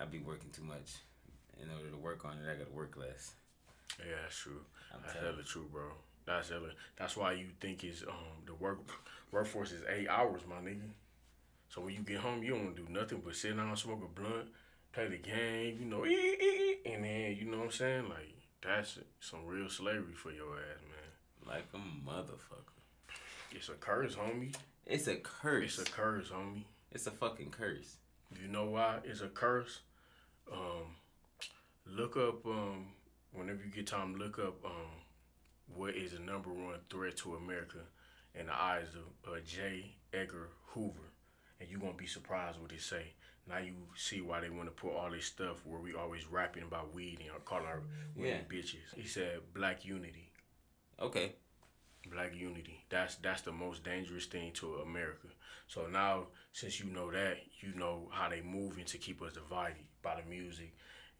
I be working too much. In order to work on it, I gotta work less. Yeah, that's true. I'm That's hella true, bro. That's hella. That's why you think it's um the work workforce is eight hours, my nigga. So when you get home, you don't do nothing but sit down, smoke a blunt, play the game, you know, ee, ee, ee, and then you know what I'm saying. Like that's some real slavery for your ass, man. Like a motherfucker. It's a curse, homie. It's a curse. It's a curse, homie. It's a fucking curse. You know why it's a curse? Um, look up um, whenever you get time. Look up um, what is the number one threat to America in the eyes of uh, J. Edgar Hoover, and you gonna be surprised what they say. Now you see why they want to put all this stuff where we always rapping about weed and calling our women Yeah. bitches. He said black unity. Okay. Black unity. That's that's the most dangerous thing to America. So now, since you know that, you know how they moving to keep us divided by the music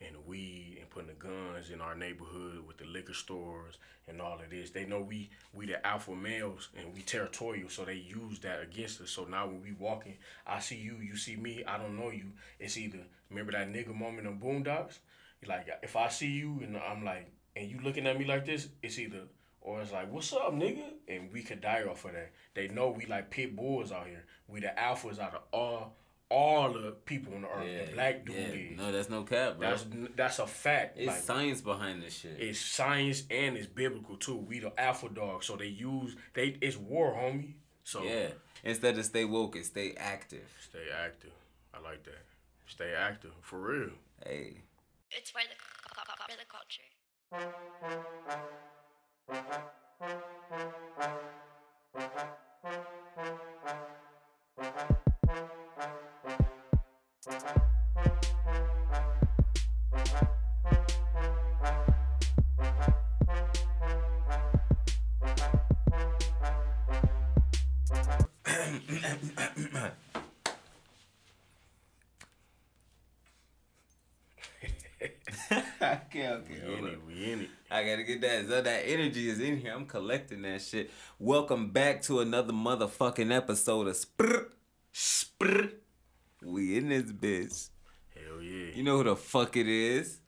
and the weed and putting the guns in our neighborhood with the liquor stores and all of this. They know we we the alpha males and we territorial, so they use that against us. So now when we walking, I see you, you see me, I don't know you. It's either remember that nigga moment in Boondocks. Like if I see you and I'm like, and you looking at me like this, it's either or it's like, what's up, nigga? And we could die off of that. They know we like pit bulls out here. We the alphas out of all all the people on the earth. Yeah. the black dude yeah. is. No, that's no cap, bro. That's that's a fact. it's Like, science behind this shit. it's science and it's biblical too. We the alpha dog, so they use they. It's war, homie. So yeah. Instead of stay woke, and stay active. stay active. I like that. Stay active for real. Hey. It's for the, for the culture. okay, okay. We in it. We in it. I gotta get that. So that energy is in here. I'm collecting that shit. Welcome back to another motherfucking episode of Sprr. Sprr. We in this bitch. Hell yeah. You know who the fuck it is.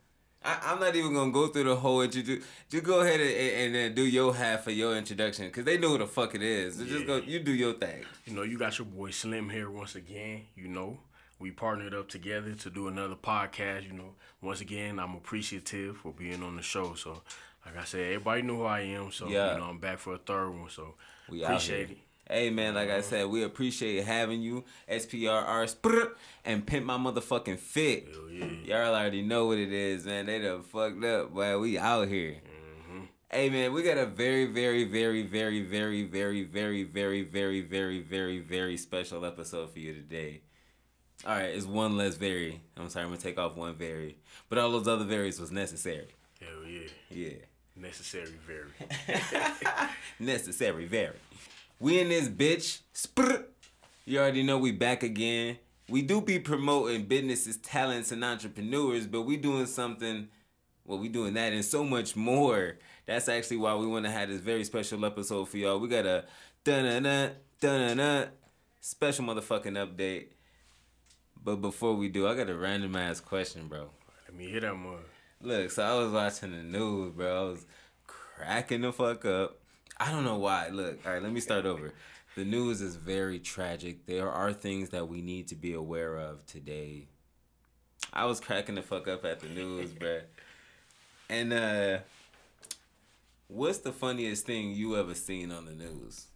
I, I'm not even gonna go through the whole introduction. Just go ahead and, and, and then do your half of your introduction, cause they know who the fuck it is. So just go, you do your thing. You know, you got your boy Slim here once again. You know, we partnered up together to do another podcast. You know, once again, I'm appreciative for being on the show. So, like I said, everybody know who I am. So, Yeah. you know, I'm back for a third one. So, We appreciate it. Hey man, like I said, we appreciate having you. SPRR and pimp my motherfucking fit. Yeah. Y'all already know what it is, man. They done fucked up, boy. We out here. Mm-hmm. Hey man, we got a very, very, very, very, very, very, very, very, very, very, very, very special episode for you today. All right, it's one less very. I'm sorry, I'm gonna take off one very, but all those other varies was necessary. Hell yeah. Yeah, Necessary, very. necessary very. We in this bitch. Sprr. You already know we back again. We do be promoting businesses, talents, and entrepreneurs, but we doing something. Well, we doing that and so much more. That's actually why we want to have this very special episode for y'all. We got a dun dun dun dun special motherfucking update. But before we do, I got a random ass question, bro. Let me hit that mud. Look, so I was watching the news, bro. I was cracking the fuck up. I don't know why. Look, all right, let me start over. The news is very tragic. There are things that we need to be aware of today. I was cracking the fuck up at the news, bro. And uh what's the funniest thing you ever seen on the news?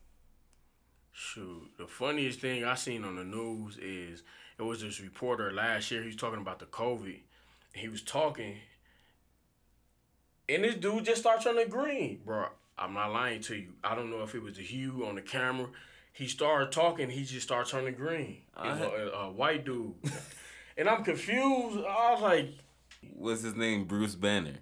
Shoot, the funniest thing I seen on the news is it was this reporter last year. He was talking about the COVID. He was talking, and this dude just started turning green, bro. I'm not lying to you. I don't know if it was the hue on the camera. He started talking. He just started turning green. A, a white dude, and I'm confused. I was like, What's his name? Bruce Banner.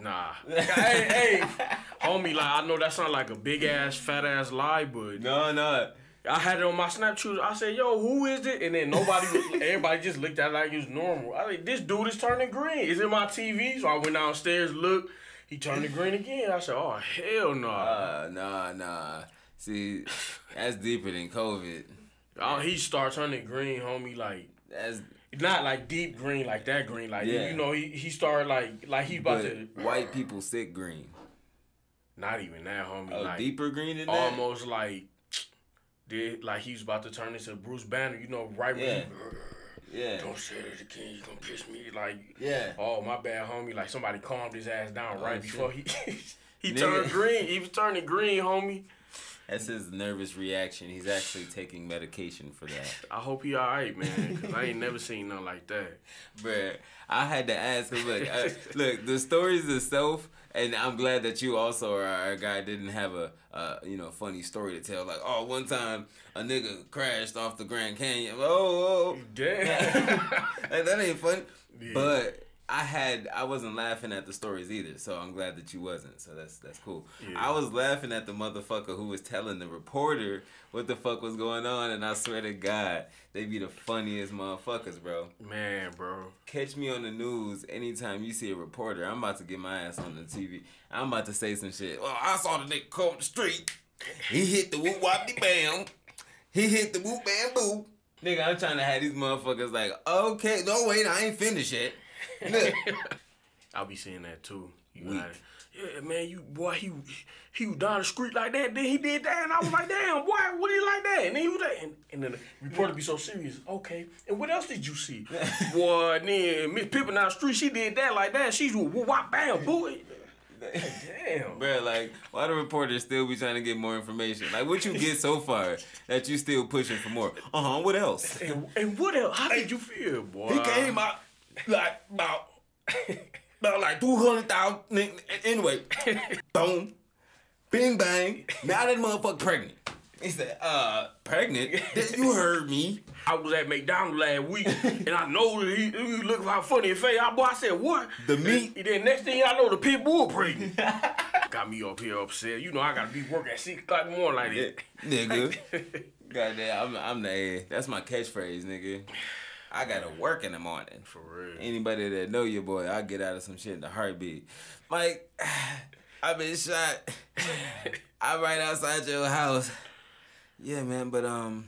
Nah, hey, hey, homie, like I know that sounds like a big ass, fat ass lie, but No, no. I had it on my Snapchat. I said, "Yo, who is it?" And then nobody, everybody just looked at it like it was normal. I like, this dude is turning green. Is it my TV? So I went downstairs, looked. He turned green again. I said, "Oh hell no!" Uh, nah, nah. See, that's deeper than COVID. Oh, he started turning green, homie. Like That's not like deep green like that green. Like Yeah. you know, he, he started like like he about But to white people sick green. not even that homie. Oh, like deeper green than that. almost like did like he was about to turn into Bruce Banner. You know, right when Yeah. he, Yeah. don't say it again. You gonna piss me like. Yeah. Oh my bad, homie. Like somebody calmed his ass down right Oh, before he he Nigga. turned green. He was turning green, homie. That's his nervous reaction. He's actually taking medication for that. I hope he alright, man. Cause I ain't never seen nothing like that. Bruh, I had to ask him. Look, uh, look, the stories itself, and I'm glad that you also are a guy didn't have a, uh, you know, funny story to tell. Like, oh, one time a nigga crashed off the Grand Canyon. Oh, oh, Damn. like, that ain't funny. Yeah. But I had, I wasn't laughing at the stories either. So I'm glad that you wasn't. So that's that's cool. Yeah. I was laughing at the motherfucker who was telling the reporter what the fuck was going on, and I swear to God, they be the funniest motherfuckers, bro man, bro. catch me on the news anytime you see a reporter. I'm about to get my ass on the TV. I'm about to say some shit. Well, I saw the nigga come up the street. He hit the whoop wop bam. He hit the whoop bam boo. Nigga, I'm trying to have these motherfuckers like, okay, no wait, I ain't finished yet. I'll be seeing that too. You Weak. got it. Yeah, man, you boy, he he was down the street like that. Then he did that, and I was like, damn, boy, what he like that? And then he was like, and, and then the reporter be so serious. Okay, and what else did you see? boy, and then Miss Pippen down the street, she did that like that. She's whoop wop bam, boy. Damn. bro, like, why the reporters still be trying to get more information? Like, what you get so far that you still pushing for more? Uh huh. What else? And, and what else? How did you feel, boy? He came out like about about like two hundred thousand. Anyway, boom, bing bang. Now that motherfucker pregnant. He said, "Uh, pregnant? You heard me." I was at McDonald's last week, and I know that he, he looked how funny his face. I, boy, I said, what? The meat? And then next thing I know, the pit bull pregnant. Got me up here upset. You know, I got to be working at 6 o'clock in the morning like that. Nigga. Goddamn, I'm, I'm the A. That's my catchphrase, nigga. I gotta work in the morning. For real. Anybody that know your boy, I get out of some shit in a heartbeat. Mike, I've been shot. I'm right outside your house. Yeah, man, but um,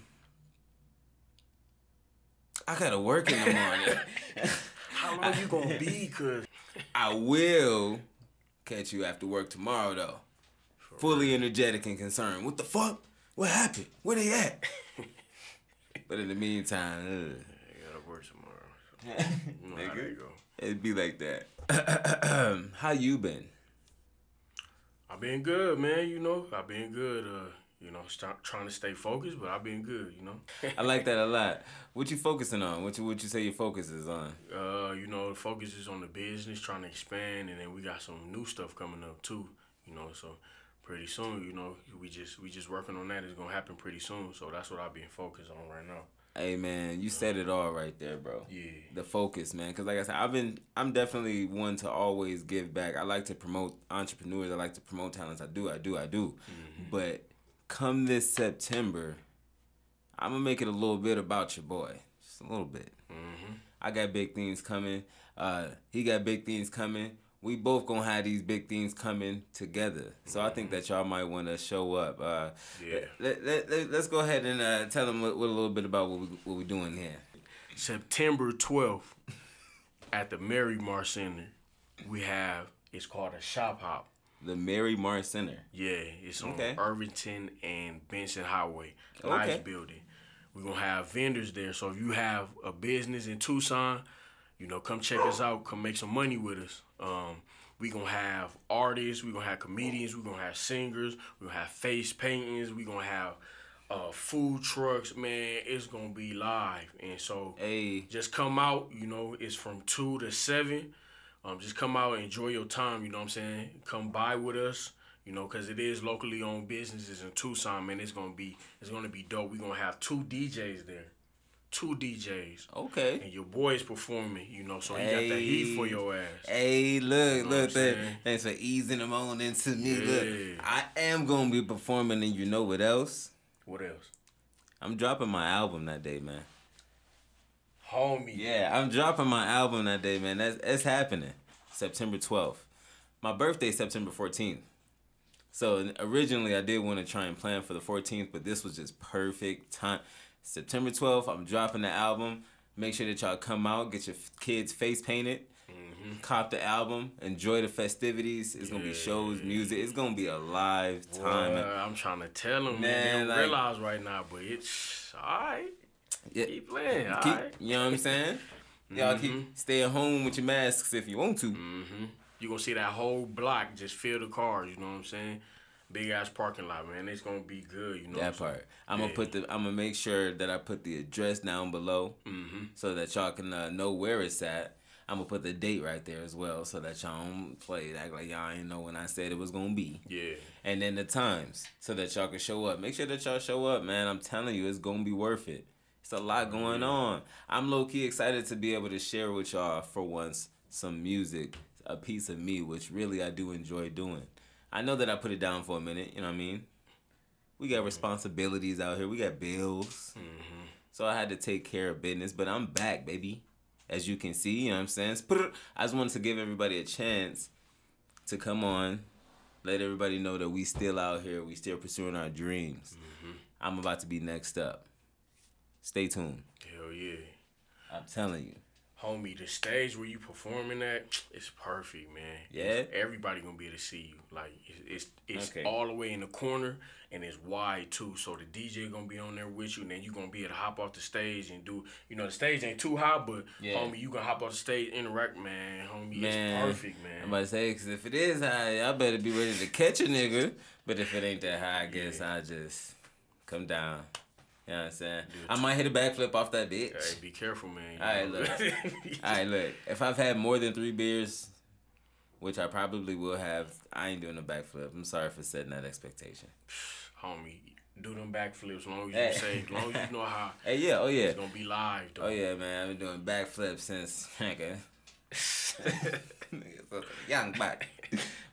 I gotta work in the morning. How long you gonna be? Cause I will catch you after work tomorrow, though. Fully energetic and concerned. What the fuck? What happened? Where they at? but in the meantime, ugh. I gotta work tomorrow. So you Nigga. go. It'd be like that. How you been? I've been good, man. You know, I've been good. Uh, you know, st- trying to stay focused, but I've been good. You know. I like that a lot. What you focusing on? What you what you say your focus is on? Uh, you know, the focus is on the business, trying to expand, and then we got some new stuff coming up too. You know, so pretty soon, you know, we just we just working on that. It's gonna happen pretty soon. So that's what I've been focused on right now. Hey man, you said it all right there, bro. Yeah. The focus, man. Cause like I said, I've been I'm definitely one to always give back. I like to promote entrepreneurs. I like to promote talents. I do, I do, I do. But come this September, I'm gonna make it a little bit about your boy. Just a little bit. I got big things coming. Uh, he got big things coming. We both gonna have these big things coming together. So I think that y'all might want to show up. Uh, Yeah. Let, let, let, us go ahead and uh, tell them what a little bit about what we what we're doing here. September 12th at the Mary Mar Center, we have it's called a shop hop. The Mary Mars Center. Yeah, it's on Okay. Irvington and Benson Highway. Nice Okay. building. We're gonna have vendors there. So if you have a business in Tucson, you know, come check us out. Come make some money with us. Um, we gonna have artists. We gonna have comedians. We gonna have singers. We gonna have face paintings. We gonna have uh, food trucks. Man, it's gonna be live. And so Hey, just come out, you know, it's from two to seven. Um, just come out and enjoy your time, you know what I'm saying? Come by with us, you know, cause it is locally owned businesses in Tucson, man. It's gonna be it's gonna be dope. We're gonna have two DJs there. Two DJs. okay. And your boy's performing, you know, so he got the heat for your ass. Hey, look, what look, I'm th- thanks for easing them on into me. Yeah. Look, I am gonna be performing, and you know what else? What else? I'm dropping my album that day, man. Homie. Yeah, I'm dropping my album that day, man. That's it's happening. September 12th. My birthday September 14th. So originally I did want to try and plan for the 14th, but this was just perfect time. September 12th, I'm dropping the album. Make sure that y'all come out, get your kids face painted, cop the album, enjoy the festivities. It's gonna be shows, music. It's gonna be a live time. Boy, I'm trying to tell them, man. Man, They don't like- realize right now, but it's all right. Yeah. Keep playing, all Keep, right. You know what I'm saying? Y'all keep stay at home with your masks if you want to. Mm-hmm. You gonna see that whole block just fill the cars. You know what I'm saying? Big ass parking lot, man. It's gonna be good. You know That I'm part. I'm gonna put the. I'm gonna make sure that I put the address down below, Mm-hmm. so that y'all can uh, know where it's at. I'm gonna put the date right there as well, so that y'all don't play act like y'all ain't know when I said it was gonna be. Yeah. And then the times, so that y'all can show up. Make sure that y'all show up, man. I'm telling you, it's gonna be worth it. It's a lot going on. I'm low key excited to be able to share with y'all for once some music, a piece of me, which really I do enjoy doing. I know that I put it down for a minute. You know what I mean? We got mm-hmm. responsibilities out here. We got bills. Mm-hmm. So I had to take care of business, but I'm back, baby. As you can see, you know what I'm saying? I just wanted to give everybody a chance to come on, let everybody know that we still out here, we still pursuing our dreams. Mm-hmm. I'm about to be next up. Stay tuned. Hell yeah. I'm telling you. Homie, the stage where you performing at, it's perfect, man. Yeah? Everybody gonna be able to see you. Like it's it's, it's Okay. all the way in the corner and it's wide too. So the DJ gonna be on there with you, and then you gonna be able to hop off the stage and do. You know, the stage ain't too high, but Yeah. homie, you gonna hop off the stage, and interact, man. Homie, Man, it's perfect, man. I'm about to say, because if it is high, I better be ready to catch a nigga. But if it ain't that high, I guess I just come down. You know what I'm saying? I might hit a backflip off that bitch. Hey, be careful, man. All right, look. All right, look. If I've had more than three beers, which I probably will have, I ain't doing a backflip. I'm sorry for setting that expectation. homie, do them backflips. As long as Hey. you say, as long as you know how Hey, yeah, oh yeah. it's gonna be live, though. Oh yeah, man. I've been doing backflips since. Nigga, young back.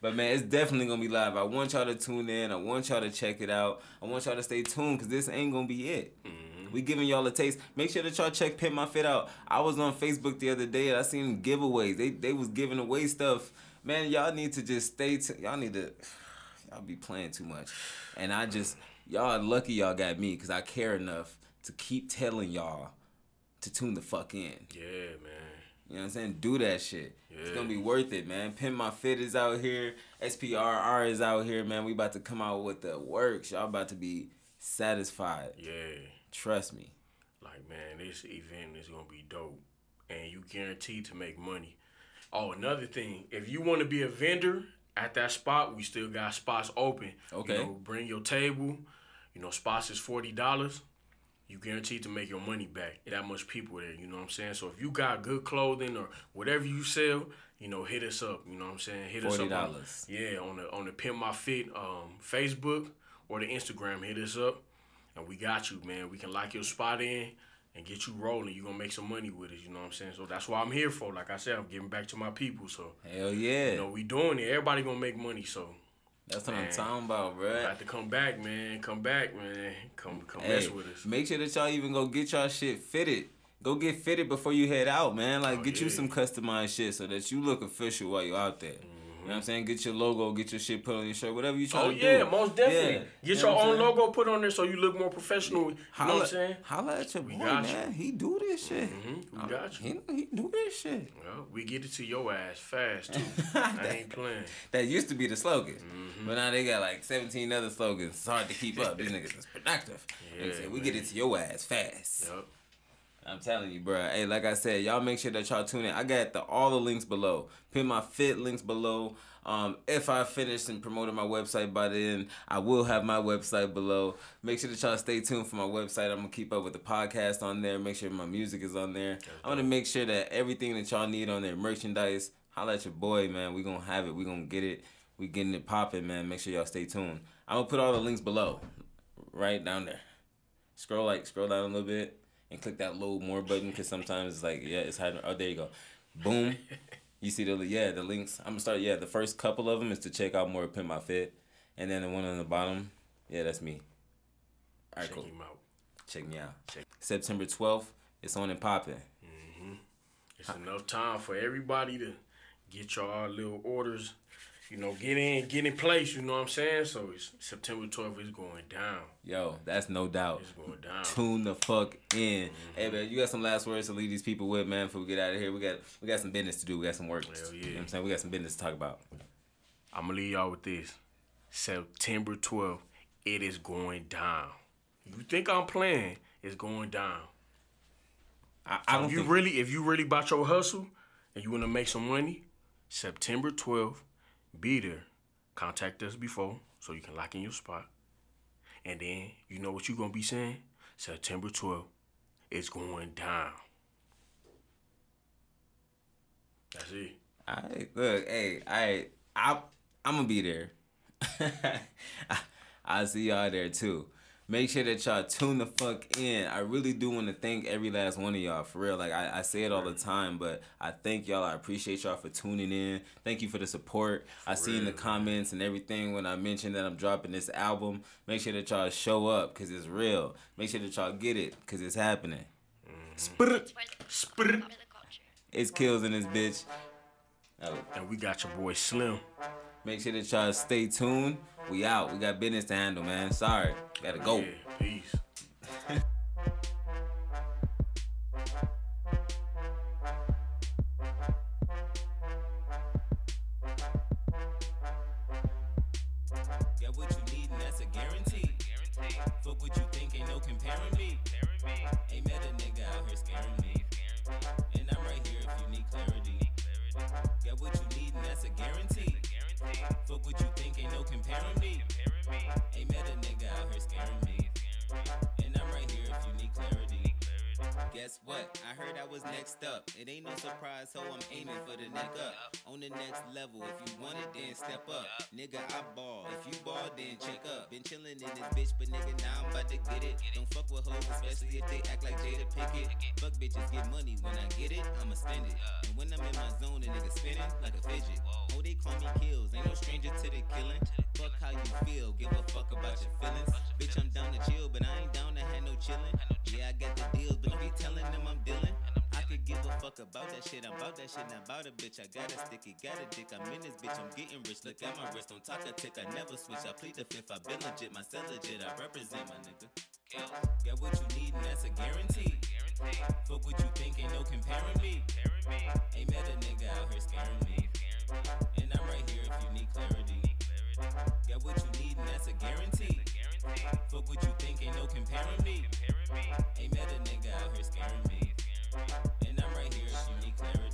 But man, it's definitely gonna be live. I want y'all to tune in. I want y'all to check it out. I want y'all to stay tuned because this ain't gonna be it. Mm-hmm. We giving y'all a taste. Make sure that y'all check Pimp My Phitt out. I was on Facebook the other day and I seen giveaways. They they was giving away stuff. Man, y'all need to just stay. T- y'all need to. Y'all be playing too much, and I just y'all lucky y'all got me because I care enough to keep telling y'all to tune the fuck in. Yeah, man. You know what I'm saying? Do that shit. It's gonna be worth it, man. Pimp My Phitt is out here. SPRR is out here, man. We about to come out with the works. Y'all about to be satisfied. Yeah. Trust me. Like, man, this event is gonna be dope, and you guaranteed to make money. Oh, another thing, if you want to be a vendor at that spot, we still got spots open. Okay. You know, bring your table. You know, spots is forty dollars. You guaranteed to make your money back. That much people there. You know what I'm saying? So if you got good clothing or whatever you sell, you know, hit us up. You know what I'm saying? Hit us up. on- Yeah, on the on the Pimp My Phitt um, Facebook or the Instagram. Hit us up, and we got you, man. We can lock your spot in and get you rolling. You're gonna make some money with us. You know what I'm saying? So that's what I'm here for. Like I said, I'm giving back to my people. So Hell yeah. you know, we doing it. Everybody gonna make money. So That's what I'm talking about, bruh. got to come back, man. Come back, man. Come come Hey, mess with us. make sure that y'all even go get y'all shit fitted. Go get fitted before you head out, man. Like, Oh, get you some customized shit so that you look official while you're out there. You know what I'm saying? Get your logo, get your shit put on your shirt, whatever you try Oh to do. Oh yeah, most definitely. Yeah. Get You know your own saying? logo put on there so you look more professional. You know Holla, what I'm saying? holla at your boy, got you. man. He do this shit. Mhm, we I- got you. He, he do this shit. Well, we get it to your ass fast too. I ain't playing. That used to be the slogan. Mm-hmm. But now they got like 17 other slogans. It's hard to keep up. These niggas is productive. Yeah, say, we get it to your ass fast. Yup. I'm telling you, bro. Hey, like I said, y'all make sure that y'all tune in. I got the all the links below. Pimp My Phitt links below. Um, if I finish and promoted my website by then, I will have my website below. Make sure that y'all stay tuned for my website. I'm gonna keep up with the podcast on there. Make sure my music is on there. I want to make sure that everything that y'all need on there, merchandise, holla at your boy, man. We gonna have it. We gonna get it. We getting it popping, man. Make sure y'all stay tuned. I'm gonna put all the links below, right down there. Scroll like scroll down a little bit and click that load more button because sometimes it's like yeah it's hiding. Oh there you go, boom. You see the yeah the links. I'm gonna start yeah the first couple of them is to check out more Pimp My Phitt, and then the one on the bottom yeah that's me. All right Check cool. him out. Check me out. Check. September 12th. It's on and popping. Mhm. It's enough time for everybody to get y'all little orders you know, get in, get in place. You know what I'm saying? So it's September 12th is going down. Yo, that's no doubt. It's going down. Tune the fuck in. Mm-hmm. Hey man, you got some last words to leave these people with, man, before we get out of here. We got we got some business to do. We got some work. Hell You know yeah. what I'm saying? We got some business to talk about. I'm gonna leave y'all with this. September 12th, it is going down. You think I'm playing? It's going down. I, I don't If you really, if you really about your hustle and you wanna make some money, September 12th, be there. Contact us before so you can lock in your spot. And then you know what you're gonna be saying? September 12th, it's going down. That's it. I look, hey, I I I'm gonna be there. I, I'll see y'all there too. Make sure that y'all tune the fuck in. I really do want to thank every last one of y'all for real. Like I, I say it all the time, but I thank y'all. I appreciate y'all for tuning in. Thank you for the support. I see in the real, comments and everything when I mentioned that I'm dropping this album. Make sure that y'all show up because it's real. Make sure that y'all get it because it's happening. Mm-hmm. Sprrt. Where's the Sprrt. part of the culture? It's kills in this bitch. Oh. And we got your boy Slim. Make sure that y'all stay tuned. We out. We got business to handle, man. Sorry. Gotta go. Yeah, peace. Get what you need, and that's a guarantee. Fuck what you think, ain't no comparing me. Ain't met a nigga out here scaring me. And I'm right here if you need clarity. Guess what? I heard I was next up. It ain't no surprise, so I'm aiming for the neck up. On the next level, if you want it, then step up. Nigga, I ball. If you ball, then check up. Been chillin' in this bitch, but nigga, now I'm about to get it. Don't fuck with hoes, especially if they act like Jada Pickett. Fuck bitches, get money. When I get it, I'ma spend it. And when I'm in my zone, the nigga spinning like a fidget. Oh, they call me kills. Ain't no stranger to the killing. Fuck how you feel. Give a fuck about your feelings. Bitch, I'm down to chill, but I ain't down to have no chillin'. Yeah, I got the deals, but don't be telling them I'm dealing. I could give a fuck about that shit. I'm about that shit, not about a bitch. I got a sticky, got a dick. I'm in this bitch, I'm getting rich. Look at my wrist, don't talk a tick. I never switch. I plead the fifth. I been legit, my cell legit. I represent my nigga. Get what you need, and that's a guarantee. Fuck what you think, ain't no comparing me. Ain't met a nigga out here scaring me. And I'm right here if you need clarity. Get what you need, and that's a guarantee. Fuck what you think, ain't no comparing me. Ain't met a nigga out here scaring me. And I'm right here if you need clarity.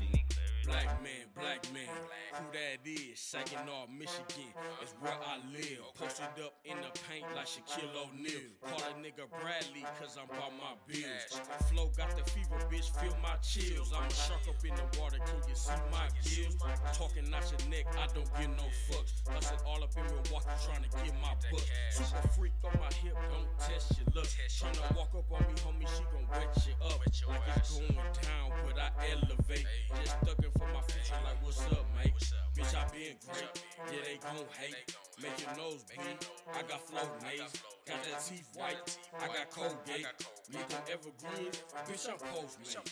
Black man, black man, who that is? Saginaw, Michigan is where I live. Posted up in the paint like Shaquille O'Neal. Call a nigga Bradley, cause I'm by my bills. Flow got the fever, bitch, feel my chills. I'm a shark up in the water, can you see my gills? Talking out your neck, I don't give no fucks. Hustle all up in Milwaukee, trying to get my buck. Super freak on my hip, don't test your luck. Tryna walk up on me, homie, she gon' wet you up. Like it's going down, but I elevate. Just thuggin' for my future, like what's up, mate? Bitch, I been great. Yeah, they gon' hate. Make your nose bleed. I got flow maze. Got that teeth white. I got Colgate. Need them evergreens. Bitch, I'm Postmates.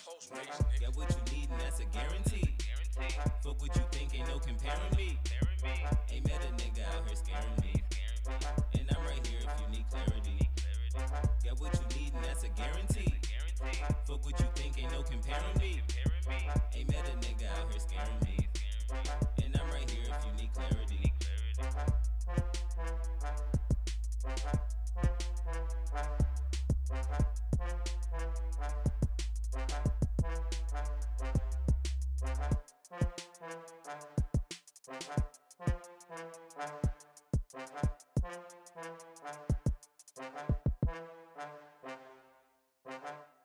Get what you need, and that's a guarantee. Fuck what you think, ain't no comparing me. Ain't met a nigga out here scaring me. And I'm right here if you need clarity. Get what you need, and that's a guarantee. Fuck what you think, ain't no comparing me. Ain't met a nigga out here scaring me. And I'm right here if you need clarity. You.